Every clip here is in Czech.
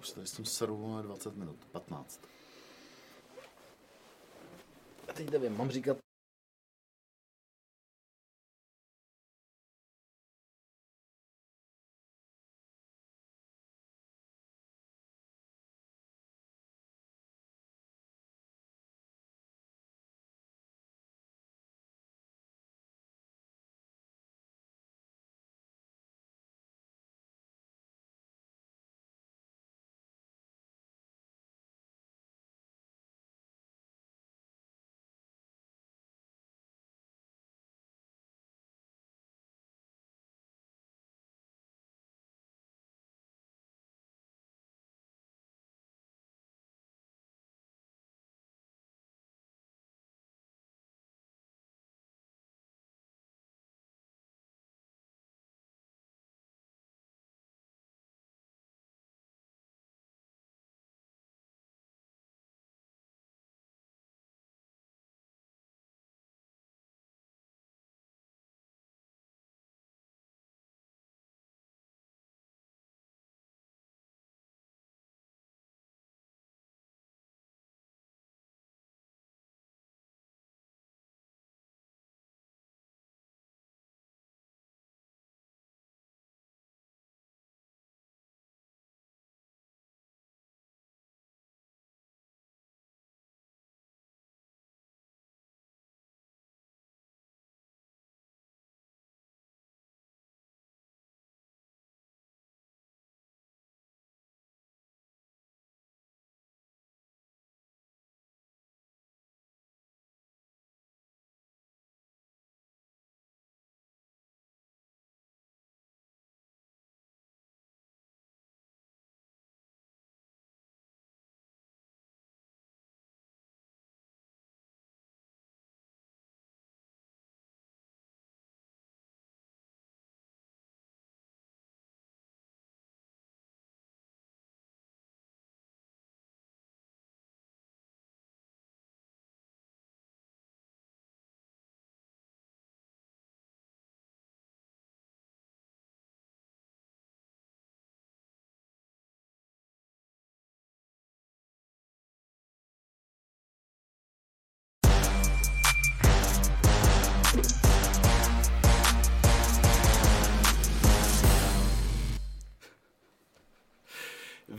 Už tady s tím seru 20 minut, 15. A teď nevím, mám říkat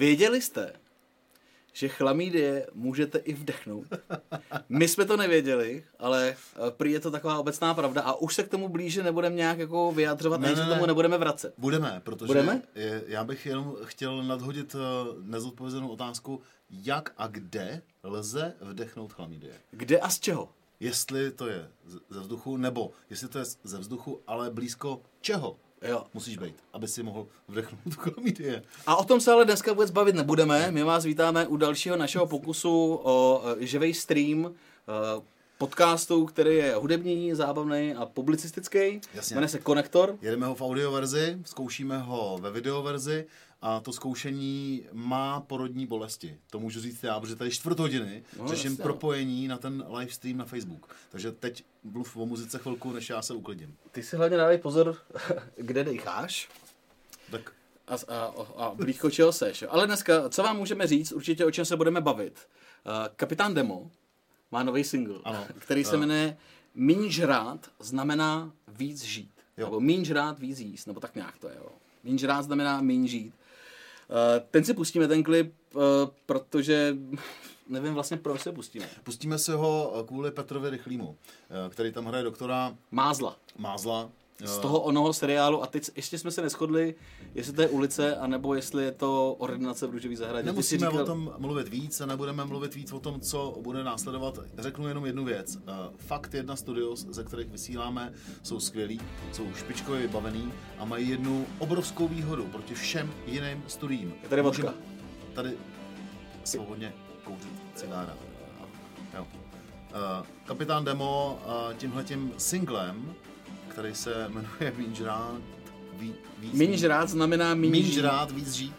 Věděli jste, že chlamídie můžete i vdechnout? My jsme to nevěděli, ale eh, prý je to taková obecná pravda a už se k tomu blíže nebudeme nějak jako vyjadřovat, Ne, ani ne, se tomu nebudeme vracet. Budeme, protože Budeme? Je, já bych jenom chtěl nadhodit eh, nezodpovězenou otázku, jak a kde lze vdechnout chlamydie. Kde a z čeho? Jestli to je ze vzduchu, nebo jestli to je ze vzduchu, ale blízko čeho Jo. musíš být, aby si mohl vdechnout chlamydie. A o tom se ale dneska vůbec bavit nebudeme. My vás vítáme u dalšího našeho pokusu o eh, živý stream eh, podcastu, který je hudební, zábavný a publicistický. Jasně. Jmenuje se Konektor. Jedeme ho v audioverzi, zkoušíme ho ve videoverzi a to zkoušení má porodní bolesti. To můžu říct já, protože tady čtvrt hodiny No, řeším jasně, no. propojení na ten live stream na Facebook. Takže teď mluv o muzice chvilku, než já se uklidím. Ty si hlavně dávej pozor, kde decháš Tak a, a, a blízko čeho seš. Ale dneska, co vám můžeme říct, určitě o čem se budeme bavit. Uh, Kapitán Demo má nový single, Ano. který se jmenuje Míň žrát znamená víc žít. Jo. Nebo míň žrát, víc jíst, nebo tak nějak to je. Jo. Míň žrát znamená míň žít. Uh, ten si pustíme, ten klip, uh, protože nevím vlastně, proč se pustíme. pustíme si ho eh, kvůli Petrovi Rychlýmu, eh, který tam hraje doktora Mázla. Mázla. Z toho onoho seriálu a teď ještě jsme se neschodli, jestli to je ulice, anebo jestli je to ordinace v Růžový zahradě. Nemusíme říkal- o tom mluvit víc a nebudeme mluvit víc o tom, co bude následovat. Řeknu jenom jednu věc. Eh, Fakt jedna studios, ze kterých vysíláme, jsou skvělí, jsou špičkově vybavený a mají jednu obrovskou výhodu proti všem jiným studiím. Je tady vodka. Tady svobodně kouřit cigára. Jo. Eh, Kapitán Demo eh, tímhletím singlem, který se jmenuje Míň žrát, ví, víc znamená míň, míň žít. žrát, víc žít.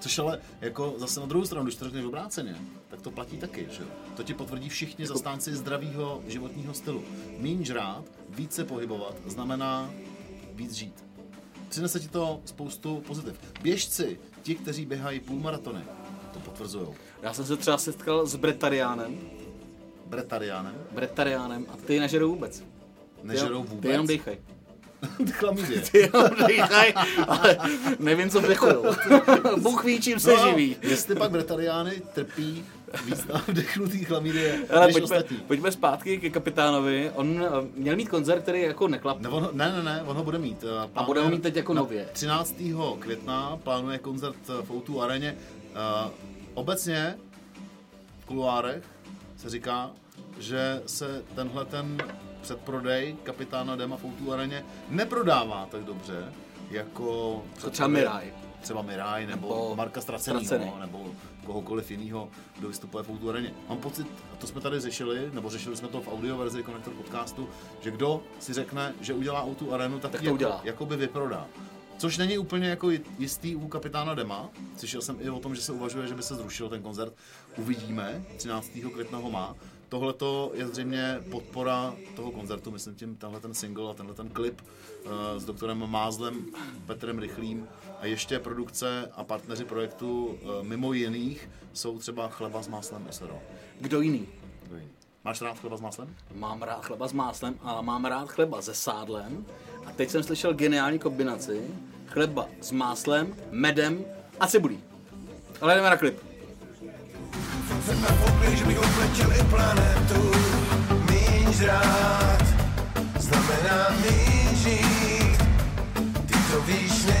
Což ale jako zase na druhou stranu, když to řekneš obráceně, tak to platí taky, že jo? To ti potvrdí všichni zastánci zdravého životního stylu. Míň žrát, více pohybovat, znamená víc žít. přinese ti to spoustu pozitiv. Běžci, ti, kteří běhají půlmaratony, to potvrzují. Já jsem se třeba setkal s Bretariánem, Bretariánem Bretariánem a ty nežerou vůbec. Nežerou vůbec. Ty jenom dýchaj. Ty chlamydie. Ty jenom dýchaj, ale nevím, co vdechujou. Bůh ví, čím se živí. No, jestli pak Bretariány trpí víc na vdechnutý chlamydie, Ale než pojďme, ostatní. pojďme zpátky ke kapitánovi. On eh, měl mít koncert, který jako neklapl. Ne, on, ne, ne, ne, on ho bude mít. Eh, A plánuje- bude ho mít teď jako nově. 13. května plánuje koncert eh, v O2 areně. Eh, Obecně v kuluárech se říká, že se tenhle ten předprodej kapitána Dema v O2 areně neprodává tak dobře, jako Jako třeba Mirai. třeba Mirai nebo, Nebo Marka Straceného, Stracený. nebo kohokoliv jiného, kdo vystupuje v Outu areně. Mám pocit, a to jsme tady řešili, nebo řešili jsme to v audio verzi Connector podcastu, že kdo si řekne, že udělá Outu arenu, tak, Tak to jako, udělá. jakoby vyprodá. Což není úplně jako jistý u kapitána Dema. Slyšel jsem i o tom, že se uvažuje, že by se zrušil ten koncert. Uvidíme, 13. května ho má. Tohle je zřejmě podpora toho koncertu, myslím tím tenhle ten single a tenhle ten klip uh, s doktorem Mázlem, Petrem Rychlým a ještě produkce a partneři projektu uh, mimo jiných jsou třeba Chleba s máslem SRO. Kdo jiný? Kdo jiný? Máš rád chleba s máslem? Mám rád chleba s máslem, ale mám rád chleba se sádlem. A teď jsem slyšel geniální kombinaci. Chleba s máslem, medem a cibulí. Ale jdeme na klip. Jsem že bych obletěl i planetu. Míň žrát znamená míň žít. Ty to víš nejlíp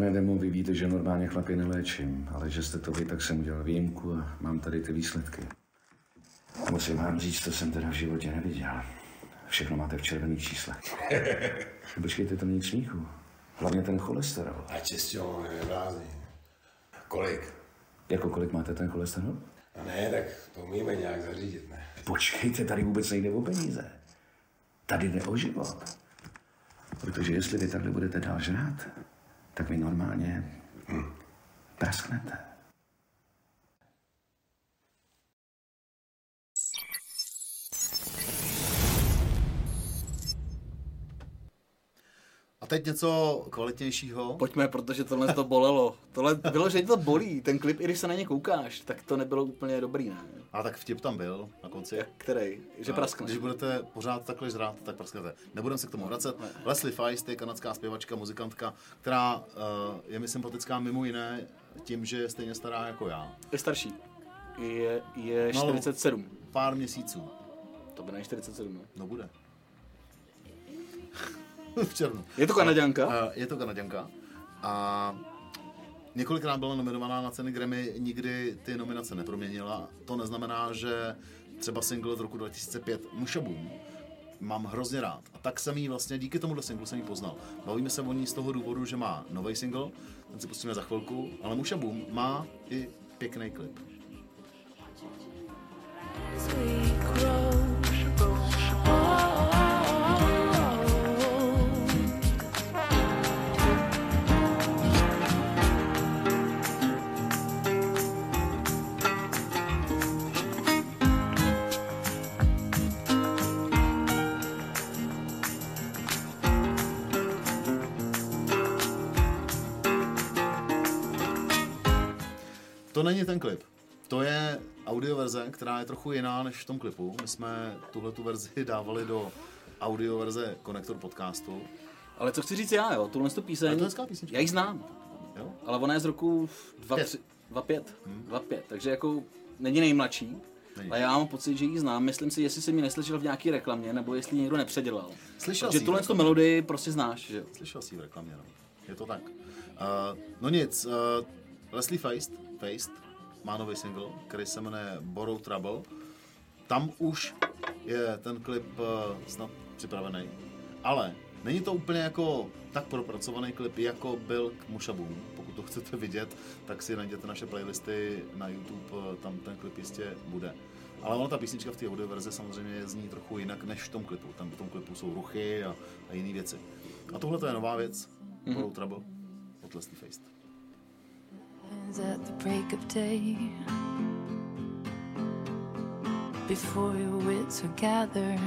Pane Demo, vy víte, že normálně chlapy neléčím, ale že jste to vy, tak jsem udělal výjimku a mám tady ty výsledky. Musím vám říct, to jsem teda v životě neviděl. Všechno máte v červených číslech. Počkejte, to není k smíchu. Hlavně ten cholesterol. Se s tím neblázni. Kolik? Jako kolik máte ten cholesterol? No ne, tak to umíme nějak zařídit, ne? Počkejte, tady vůbec nejde o peníze. Tady jde o život. Protože jestli vy takhle budete dál žrát, tak vy normálně hm, prasknete. Teď něco kvalitnějšího. Pojďme, protože tohle to bolelo. Tohle bylo, že to bolí. Ten klip, i když se na ně koukáš, tak to nebylo úplně dobrý, ne? A tak vtip tam byl na konci. Jak který? Že A praskneš. Když budete pořád takhle žrát, tak prasknete. Nebudeme se k tomu vracet. Leslie Feist je kanadská zpěvačka, muzikantka, která uh, je mi sympatická mimo jiné tím, že je stejně stará jako já. Je starší. Je, je No. 47. Pár měsíců. To by ne 47, no. No bude. v červnu. Je to Kanaďanka? Uh, je to Kanaděnka. A několikrát byla nominovaná na ceny Grammy, nikdy ty nominace neproměnila. To neznamená, že třeba single z roku 2005 Mushabum mám hrozně rád. A tak jsem jí vlastně, díky tomuhle singlu jsem ji poznal. Bavíme se o ní z toho důvodu, že má nový single, ten si pustíme za chvilku, ale Mushabum má i pěkný klip. as To není ten klip. To je audioverze, která je trochu jiná než v tom klipu. My jsme tuhle tu verzi dávali do audioverze Konektor podcastu. Ale co chci říct já, jo, tuhle tu píseň, Ale to je písnička. já ji znám, Jo? ale ona je z roku 25, 25, takže jako není nejmladší. Není. A já mám pocit, že ji znám. Myslím si, jestli jsem ji neslyšel v nějaké reklamě, nebo jestli někdo nepředělal. Slyšel ji tuhle melodii prostě znáš, že jo. Slyšel jsi v reklamě, no. Je to tak. Uh, no nic, uh, Leslie Feist, Feist má nový single, který se jmenuje Borrow Trouble. Tam už je ten klip uh, snad připravený. Ale Není to úplně jako tak propracovaný klip, jako byl k Mushabům. Pokud to chcete vidět, tak si najděte naše playlisty na YouTube, tam ten klip jistě bude. Ale ona ta písnička v té audio verzi samozřejmě zní trochu jinak než v tom klipu. Tam v tom klipu jsou ruchy a, a jiné věci. A tohle to je nová věc, mm-hmm. Trouble od Leslie Faced. at the break of day. Before your wits are gathered,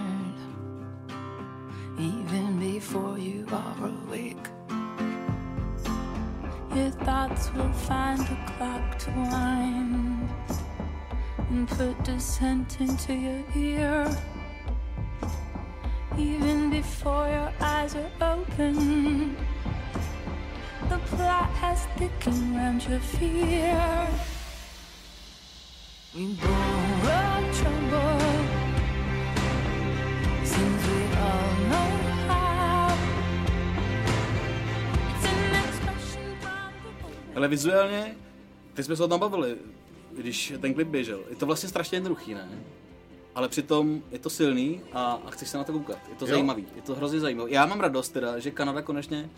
even before you are awake, your thoughts will find a clock to wind and put dissent into your ear. Even before your eyes are open, the plot has thickened round your fear. We borrow trouble, since we all know how. It's an expression from the Ale vizuálně, teď jsme se o tom bavili, když ten klip běžel. Je to vlastně strašně jednoduchý, ne? Ale přitom je to silný a, a chceš se na to koukat. Je to Jo. zajímavý, je to hrozně zajímavý. Já mám radost teda, že Kanada konečně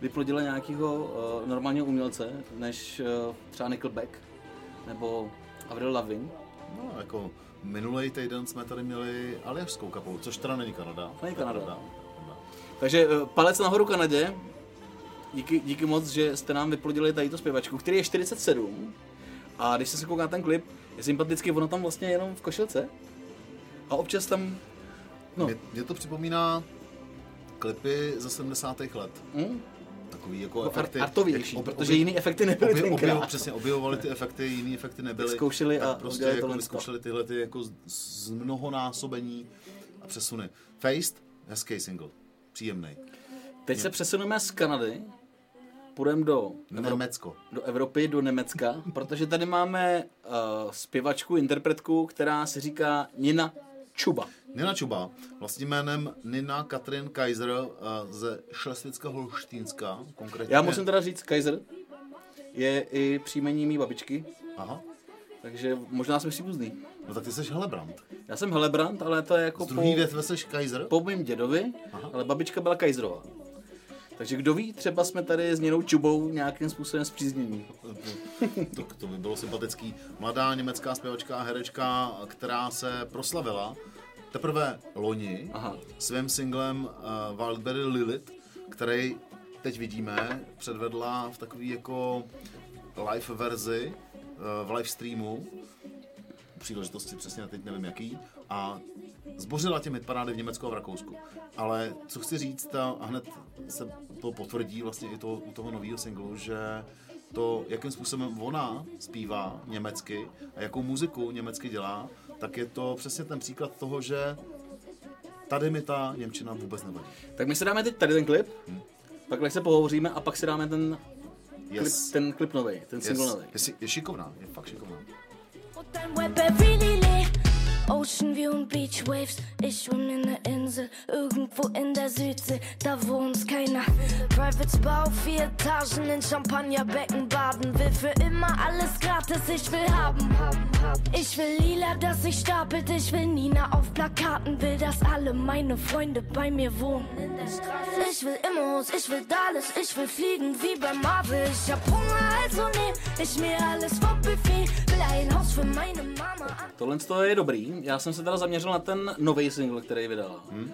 vyplodila nějakého uh, normálního umělce, než uh, třeba Nickelback nebo Avril Lavigne. No, jako minulý týden jsme tady měli Aljašskou kapelu, což teda není Kanada. Není Kanada. Kanada. Takže uh, palec nahoru Kanadě. Díky, díky moc, že jste nám vyplodili tady tu zpěvačku, který je 47. A když se kouká ten klip, je sympatický, ono tam vlastně jenom v košilce. A občas tam, no, Mě, mě to připomíná klipy ze 70. let. hm, Takový jako jako efekty. art, artovější, ob- protože jiný efekty nebyly objev, objev, přesně, objevovali ty efekty, jiný efekty nebyly. Vyzkoušeli a prostě jako vyzkoušeli tyhle ty jako z- z mnohonásobení a přesuny. Faced, hezký single. Příjemný. Teď se přesuneme z Kanady, půjdeme do, Německo. do Evropy, do Německa, protože tady máme uh, zpěvačku, interpretku, která se říká Nina Čuba. Nina Čuba, vlastním jménem Nina Katrin Kaiser uh, ze Šlesvicka Holštínska, konkrétně. Já musím teda říct, Kaiser je i příjmení mý babičky, Aha, takže možná jsme příbuzný. no tak ty jsi Helebrand. Já jsem Helebrant, ale to je jako Z po, druhý větve jsi Kaiser? po mým dědovi, Aha. ale babička byla Kaiserová. Takže kdo ví, třeba jsme tady s Ninou Čubou nějakým způsobem zpříznění. To, to by bylo sympatický. Mladá německá zpěvačka a herečka, která se proslavila teprve loni Aha. svým singlem uh, Wildberry Lilith, který teď vidíme, předvedla v takový jako live verzi uh, v live streamu příležitosti, přesně teď nevím jaký, a zbořila těm hitparády v Německu a v Rakousku. Ale co chci říct, a a hned se to potvrdí vlastně i to, u toho nového singlu, že to, jakým způsobem ona zpívá německy a jakou muziku německy dělá, tak je to přesně ten příklad toho, že tady mi ta Němčina vůbec nevadí. Tak my si dáme teď tady ten klip, pak se pohovoříme a pak si dáme ten klip, Yes. ten klip nový, ten single Yes. nový. Je, si- je šikovná, je fakt šikovná. Leer. Ocean View und Beach Waves. Ich schwimm in der Insel, irgendwo in Südsee. Da wo uns keiner. Private Spa auf vier Etagen in Champagnerbecken baden. Will für immer alles gratis, ich will haben. Ich will lila, dass sich stapelt. Ich will Nina auf Plakaten. Will, dass alle meine Freunde bei mir wohnen. Ich will Immos, ich will Dallas, ich will fliegen wie bei Marvel. Ich hab Hunger, also nehm ich mir alles vom Buffet. Will ein Haus für meine Mama. Tohle to je dobrý. Já jsem se teda zaměřil na ten nový single, který vydala. Hmm.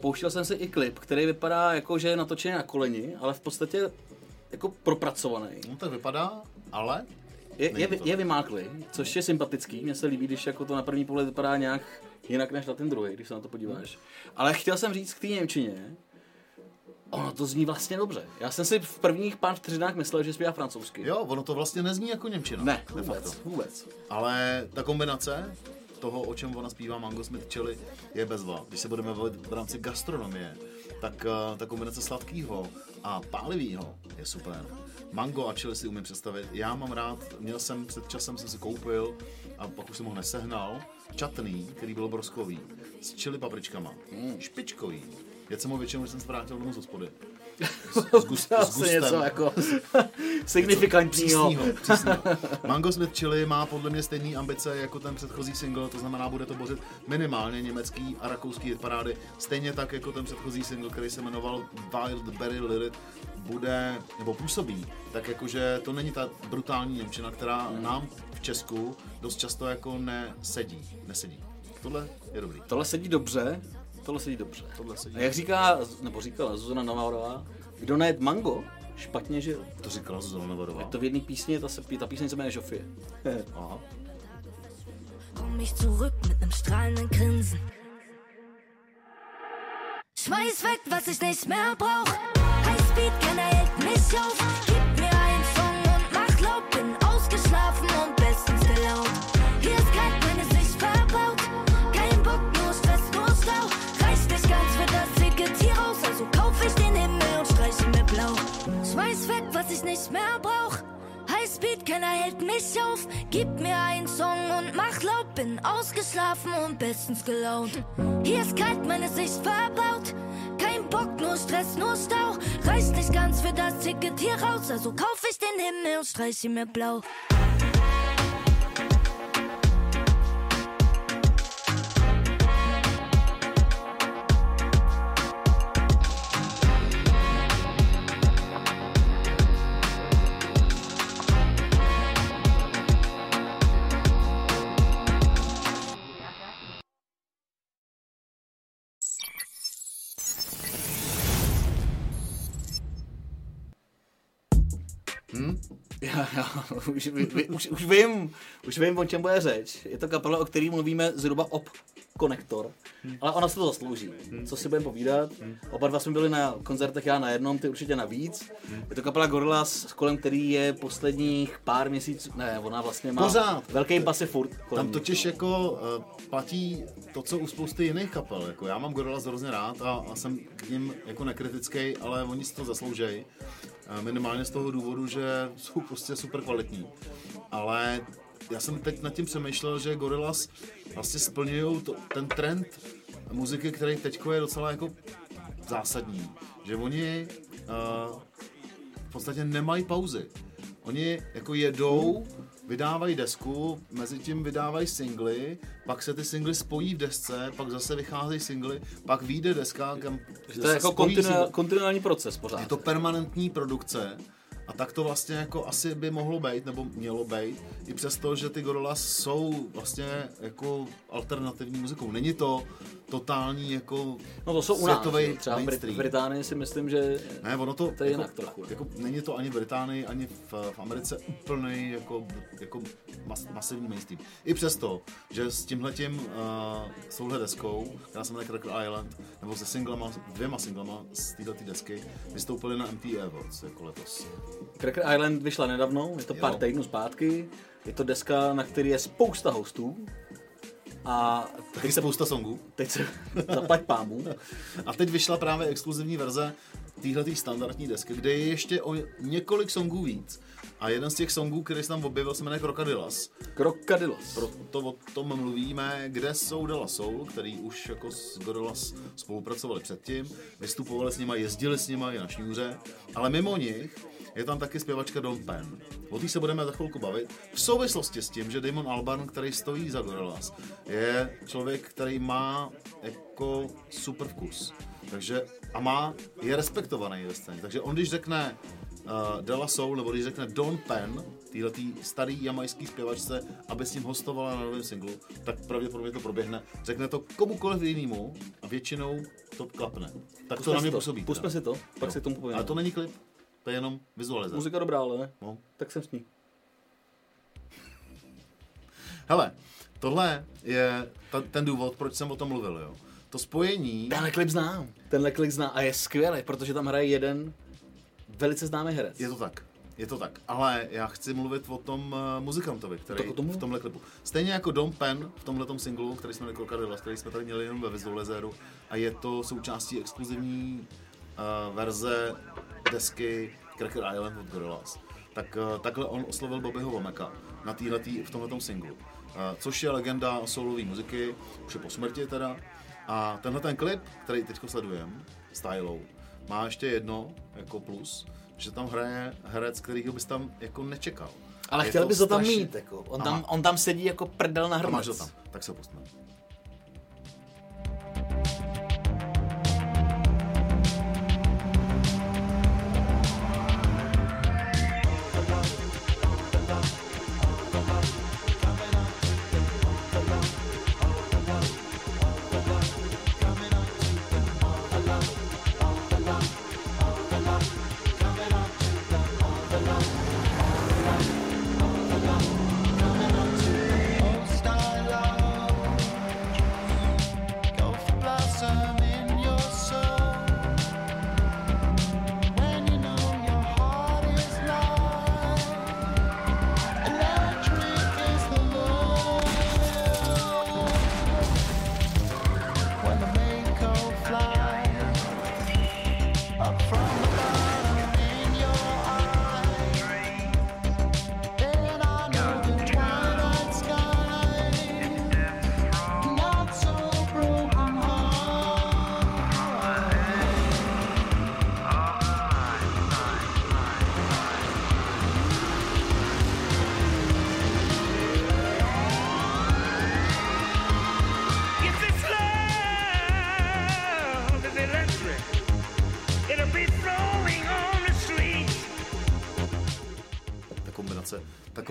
Pouštěl jsem si i klip, který vypadá jako, že je natočený na koleni, ale v podstatě jako propracovaný. No tak vypadá, ale Je, je, to. je vymáklý, což je sympatický. Mně se líbí, když jako to na první pohled vypadá nějak jinak než na ten druhý, když se na to podíváš. Ale chtěl jsem říct k té Němčině, ono to zní vlastně dobře. Já jsem si v prvních pár vteřinách myslel, že zpívá francouzsky. jo, ono to vlastně nezní jako Němčina. Ne, vůbec, vůbec. Ale ta kombinace toho, o čem ona zpívá Mango Smith Chili, je bezva. Když se budeme bavit v rámci gastronomie, tak uh, ta kombinace sladkého a pálivého je super. Mango a chili si umím představit. Já mám rád, měl jsem před časem, jsem si koupil a pak už jsem ho nesehnal, čatný, který byl broskový, s chili papričkama. Mm. Špičkový. Jet jsem ho většinou, když jsem se vrátil domů z hospody. S, gust, Asi gustem. něco jako signifikantního. Mango Smith Chili má podle mě stejné ambice jako ten předchozí single, to znamená, bude to bořit minimálně německý a rakouský hitparády, stejně tak jako ten předchozí single, který se jmenoval Wild Berry Lyric, bude, nebo působí, tak jakože to není ta brutální Němčina, která Hmm. nám v Česku dost často jako nesedí, nesedí. Tohle je dobrý. Tohle sedí dobře, tohle sedí dobře. Tohle sedí. A jak říká, nebo říkala Zuzana Navarová, kdo nejet mango, špatně žil. To říkala Zuzana Novodová. To v jedné písni, ta, se, ta píseň se jmenuje Žofie. Aha. Komm ich zurück mit nem strahlenden Grinsen. Schmeiß weg, was ich nicht mehr brauch. Highspeed, keiner hält mich auf. Gib mir einen Song und mach laut. Bin ausgeschlafen und Schmeiß weg, was ich nicht mehr brauch. Highspeed, keiner hält mich auf. Gib mir einen Song und mach laut. Bin ausgeschlafen und bestens gelaunt. Hier ist kalt, meine Sicht verbaut. Kein Bock, nur Stress, nur Stau. Reicht nicht ganz für das Ticket hier raus. Also kauf ich den Himmel und streich ihn mit Blau. Já, už, vy, vy, už, už, vím, už vím, o čem bude řeč. Je to kapela, o který mluvíme zhruba ob konektor, ale ona se to zaslouží. Co si budeme povídat? Oba dva jsme byli na koncertech, já na jednom, ty určitě na víc. Je to kapela Gorillaz, kolem který je posledních pár měsíců, ne, ona vlastně má Pořád. velký basy furt. Kolem Tam ní. totiž jako uh, platí to, co u spousty jiných kapel. Jako já mám Gorillaz hrozně rád a, a jsem k ním jako nekritický, ale oni si to zasloužejí. Uh, minimálně z toho důvodu, že jsou prostě super kvalitní. Ale já jsem teď nad tím přemýšlel, že Gorillaz vlastně splňují to, ten trend muziky, který teď je docela jako zásadní. Že oni uh, v podstatě nemají pauzy. Oni jako jedou, vydávají desku, mezi tím vydávají singly, pak se ty singly spojí v desce, pak zase vycházejí singly, pak vyjde deska, kam to je jako kontinuální proces pořád. Je to permanentní produkce a tak to vlastně jako asi by mohlo být, nebo mělo být, i přesto, že ty Gorillaz jsou vlastně jako alternativní muzikou. Není to totální jako No to jsou u nás, třeba mainstream. v Británii si myslím, že Ne, ono to, To je jako, jinak trochu. Jako, není to ani v Británii, ani v, v Americe úplný jako, jako mas, masivní mainstream. I přesto, že s tímhletím, uh, s touhle deskou, která se jmenuje Cracker Island, nebo se singlama, dvěma singlama z této desky, vystoupili na MTV Awards jako letos. Cracker Island vyšla nedávno, je to pár Jo. týdnů zpátky. Je to deska, na který je spousta hostů. A Taky spousta songů. teď se zaplať pámu. A teď vyšla právě exkluzivní verze téhletý standardní desky, kde je ještě o několik songů víc. A jeden z těch songů, který se tam objevil, se jmenuje Crocodilas. Crocodilos. Proto o tom mluvíme, kde jsou Della Soul, který už jako s Gorillaz spolupracovali předtím, vystupovali s nima, jezdili s nima i na šňůře, ale mimo nich je tam taky zpěvačka Don Penn. O té se budeme za chvilku bavit. V souvislosti s tím, že Damon Albarn, který stojí za Gorillaz, je člověk, který má jako super vkus. Takže a má, je respektovaný ve scéně. Takže on, když řekne uh, Della Soul, nebo když řekne Don Penn, týhletý starý jamajský zpěvačce, aby s ním hostovala na novém singlu, tak pravděpodobně to proběhne. Řekne to komukoliv jinému a většinou to klapne. Tak to na mě působí. Pusme teda. si to, pak Jo. si tomu povíme. Ale to není klip, to je jenom vizualizace. Muzika dobrá, ale ne. No. Tak jsem s ní. Hele, tohle je ta, ten důvod, proč jsem o tom mluvil, jo. To spojení, Tenhle klip znám. Tenhle klip znám a je skvělý, protože tam hraje jeden velice známý herec. je to tak. Je to tak, ale já chci mluvit o tom uh, muzikantovi, který Tak o tom v tomhle klipu. Stejně jako Dom Penn v tomhle singlu, který jsme Crocodilas, který jsme tady měli jenom ve Visualizeru a je to součástí exkluzivní uh, verze desky Cracker Island od Gorillaz. Tak uh, takhle on oslovil Bobbyho Vomeka na týhletý, v tomhle singlu. Uh, což je legenda soulové muziky, už je po smrti teda, A tenhle ten klip, který teď sledujeme, stylou, má ještě jedno jako plus, že tam hraje herec, kterýho bys tam jako nečekal. Ale Je chtěl bys to tam mít, jako. On tam, on tam sedí jako prdel na A máš to tam, tak se pustíme.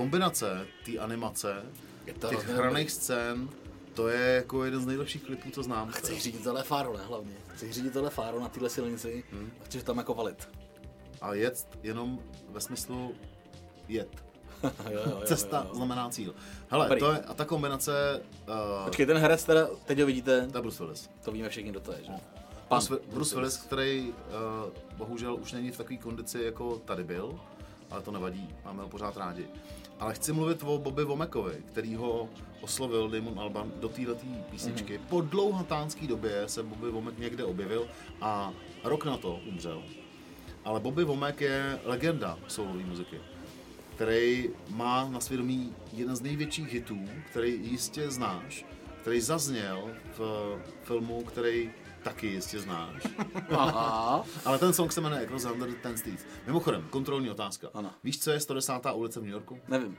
Kombinace té animace, těch hraných scén, to je jako jeden z nejlepších klipů, co znám. Chci řídit tohle fáru, ne hlavně. Chci řídit tohle fáru na téhle silnici Hmm. a chci tam jako valit. A jet jenom ve smyslu jet. jo, jo, jo, Cesta jo, jo. znamená cíl. Hele, Dobrý. to je, a ta kombinace, uh, Počkej, ten herec teda, teď ho vidíte, to je Bruce Willis. to víme všichni, kdo to je, že? Bruce, Wi- Bruce Willis, který uh, bohužel už není v takové kondici, jako tady byl, ale to nevadí, máme ho pořád rádi. Ale chci mluvit o Bobby Womakovi, který ho oslovil Damon Alban do této písničky. Mm-hmm. Po dlouhatánské době se Bobby Womack někde objevil a rok na to umřel. Ale Bobby Womack je legenda soulové muziky, který má na svědomí jeden z největších hitů, který jistě znáš, který zazněl v filmu, který taky jistě znáš. Aha. Ale ten song se jmenuje Across the Hundred Ten Streets. Mimochodem, kontrolní otázka. Ano. Víš, co je 110. ulice v New Yorku? Nevím.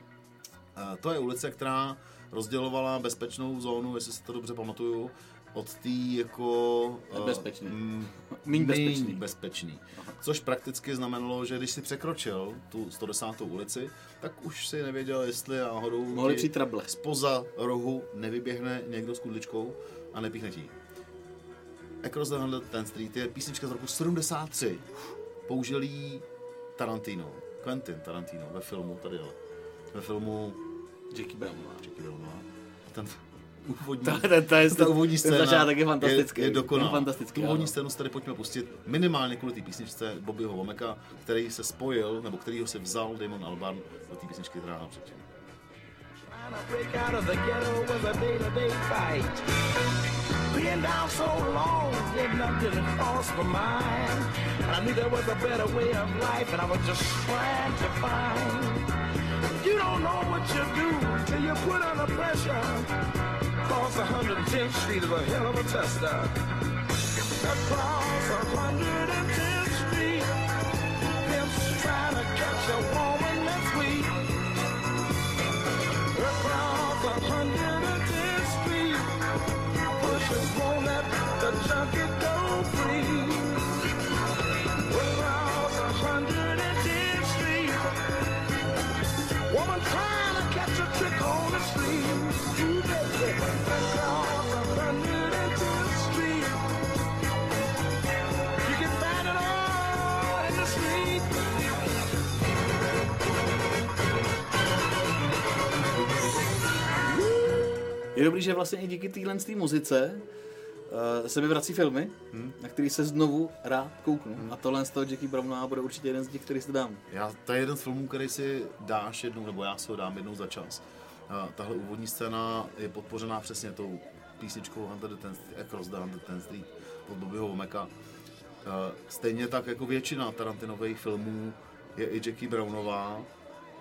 Eh, To je ulice, která rozdělovala bezpečnou zónu, jestli si to dobře pamatuju, od té jako... eh, Nebezpečný. mm, Míň bezpečný. bezpečný. Což prakticky znamenalo, že když si překročil tu 110. ulici, tak už si nevěděl, jestli náhodou Mohly ti přijít trable. spoza rohu nevyběhne někdo s kudličkou a nepíchne ti. Across the Hundred Ten Street je písnička z roku 73. Použil ji Tarantino, Quentin Tarantino ve filmu, tady ale, ve filmu Jackie Brownová. Jackie Brownová. A ten úvodní, To- to- to je- ta úvodní ten scéna začátek je fantastický. Je, je dokonalá. Je fantastický, Tu úvodní ano. scénu si tady pojďme pustit minimálně kvůli té písničce Bobbyho Vomeka, který se spojil, nebo kterýho se vzal Damon Albarn do té písničky, která nám předtím. Trying to break out of the ghetto was a day-to-day fight. Being down so long, yet nothing crossed my mind. And I knew there was a better way of life, and I was just trying to find. You don't know what you do till you put under pressure. Across 110th Street is a hell of a tester. Across 110th Je dobrý, že vlastně i díky téhle té muzice uh, se mi vrací filmy, hmm. na který se znovu rád kouknu. Hmm. A tohle z toho Jackie Brownová bude určitě jeden z těch, který si dám. Já, to je jeden z filmů, který si dáš jednou, nebo já si ho dám jednou za čas. A tahle úvodní scéna je podpořená přesně tou písničkou Hunter the Ten Across the Hunter Ten Street od Bobbyho Vomeka. Eh, Stejně tak jako většina Tarantinových filmů je i Jackie Brownová.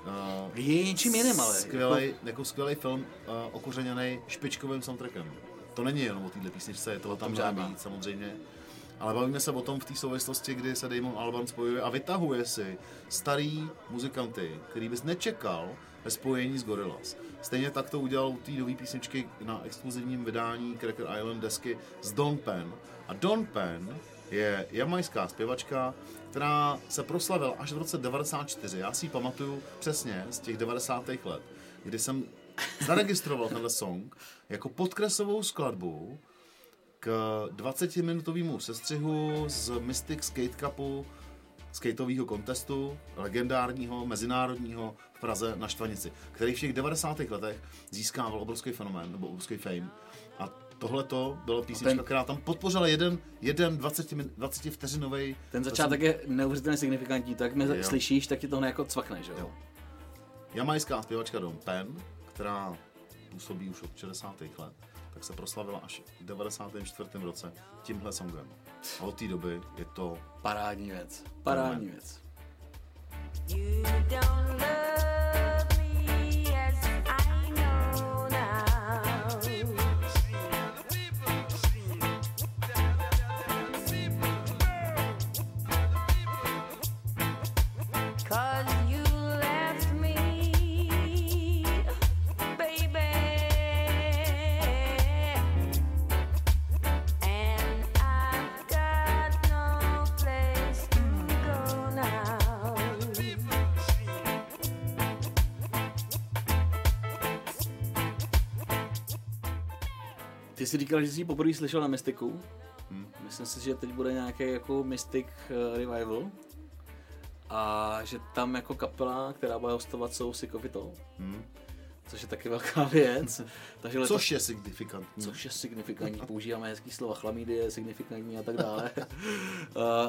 eh, Je něčím jiným, ale. Skvělej, jako skvělý film, uh, okořeněný špičkovým soundtrackem. To není jenom o téhle písničce, je toho tam mnohem víc samozřejmě. Ale bavíme se o tom v té souvislosti, kdy se Damon Albarn spojuje a vytahuje si starý muzikanty, který bys nečekal ve spojení s Gorillaz. Stejně tak to udělal u té nové písničky na exkluzivním vydání Cracker Island desky s Don Penn. A Don Penn je jamajská zpěvačka, která se proslavila až v roce 94. Já si ji pamatuju přesně z těch 90. let, kdy jsem zaregistroval tenhle song jako podkresovou skladbu k 20-minutovému sestřihu z Mystic Skate Cupu skateového kontestu, legendárního, mezinárodního v Praze na Štvanici, který v těch 90. letech získával obrovský fenomén, nebo obrovský fame. A tohle to byla písnička, ten- která tam podpořila jeden, jeden 20, min- 20 vteřinový. Ten začátek je neuvěřitelně signifikantní, tak mě Jo. slyšíš, tak ti to jako cvakne, že jo? Jo. Jamajská zpěvačka Don Penn, která působí už od 60. let, tak se proslavila až v 94. roce tímhle songem. A od té doby je to Parádní věc. Parádní věc. You don't love Ty jsi říkal, že jsi ji poprvé slyšel na Mystiku. Myslím si, že teď bude nějaký jako Mystic eh, Revival. A že tam jako kapela, která bude hostovat, jsou Sick of It All. Což je taky velká věc. Takže Což je signifikantní. což je signifikantní. Používáme hezký slova, chlamydie, signifikantní a tak dále. uh,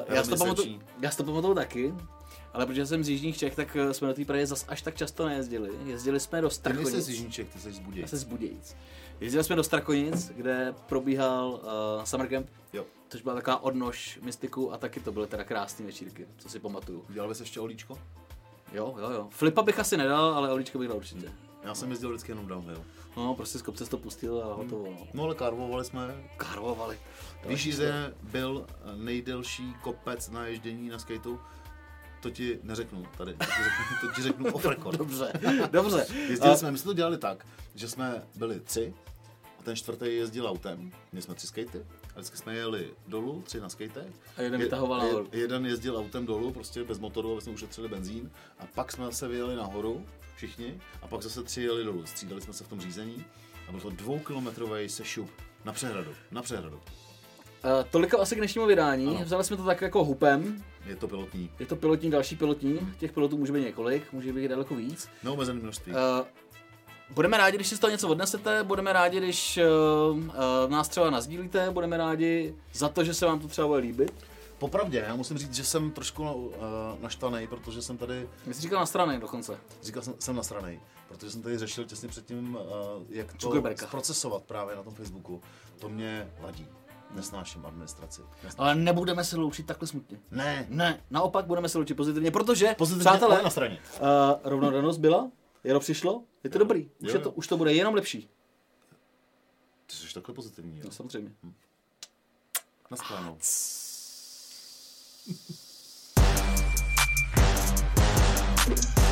já, si to pamatuju, já si to pamatuju taky. Ale protože jsem z Jižních Čech, tak eh, jsme do té Prahy zas až tak často nejezdili. Jezdili jsme do Ty nejsi Strakonic. z Jižníček, ty jsi z Budějic. Já se z Budějic. Jezdili jsme do Strakonic, kde probíhal uh, Summer Camp, Jo. což byla taková odnož mystiku a taky to byly teda krásné večírky, co si pamatuju. Dělal bys ještě olíčko? Jo, jo, jo. Flipa bych asi nedal, ale oličko bych dal určitě. Já jsem jezdil vždycky jenom downhill. No, prostě z kopce to pustil a hotovo. No. No ale karvovali jsme. Karvovali. Víš, že byl nejdelší kopec na ježdění na skateu? To ti neřeknu tady. To ti řeknu, to ti řeknu off record. Dobře, dobře. Jezdili A- jsme, my jsme to dělali tak, že jsme byli tři a ten čtvrtý jezdil autem. Měli jsme tři skatey a vždycky jsme jeli dolů, tři na skatech. A jeden Je- vytahoval je-. Jeden jezdil autem dolů, prostě bez motoru, aby jsme ušetřili benzín. A pak jsme zase vyjeli nahoru, všichni, a pak zase tři jeli dolů. Střídali jsme se v tom řízení a byl to dvoukilometrový sešup na přehradu. Na přehradu. Uh, toliko asi k dnešnímu vydání. Ano. Vzali jsme to tak jako hupem. Je to pilotní. Je to pilotní, další pilotní. Těch pilotů může být několik, může být daleko víc. Neomezené množství. Uh, budeme rádi, když si z toho něco odnesete, budeme rádi, když uh, uh, nás třeba nazdílíte, budeme rádi za to, že se vám to třeba bude líbit. Popravdě, já musím říct, že jsem trošku na, uh, naštvaný, protože jsem tady, My jsi říkal na strany dokonce. říkal jsem, jsem nasranej, protože jsem tady řešil těsně předtím, uh, jak to zprocesovat právě na tom Facebooku. To mě vadí. Nesnáším administraci. Nesnáším. Ale nebudeme se loučit takhle smutně. Ne, Ne, naopak budeme se loučit pozitivně, protože, Pozitivně, přátelé, na straně. uh, rovnodennost byla, jaro přišlo, je to dobrý, už, Jo, je to, jo. už to bude jenom lepší. Ty jsi takhle pozitivní, jo? No, samozřejmě. Na stranu. Thank you.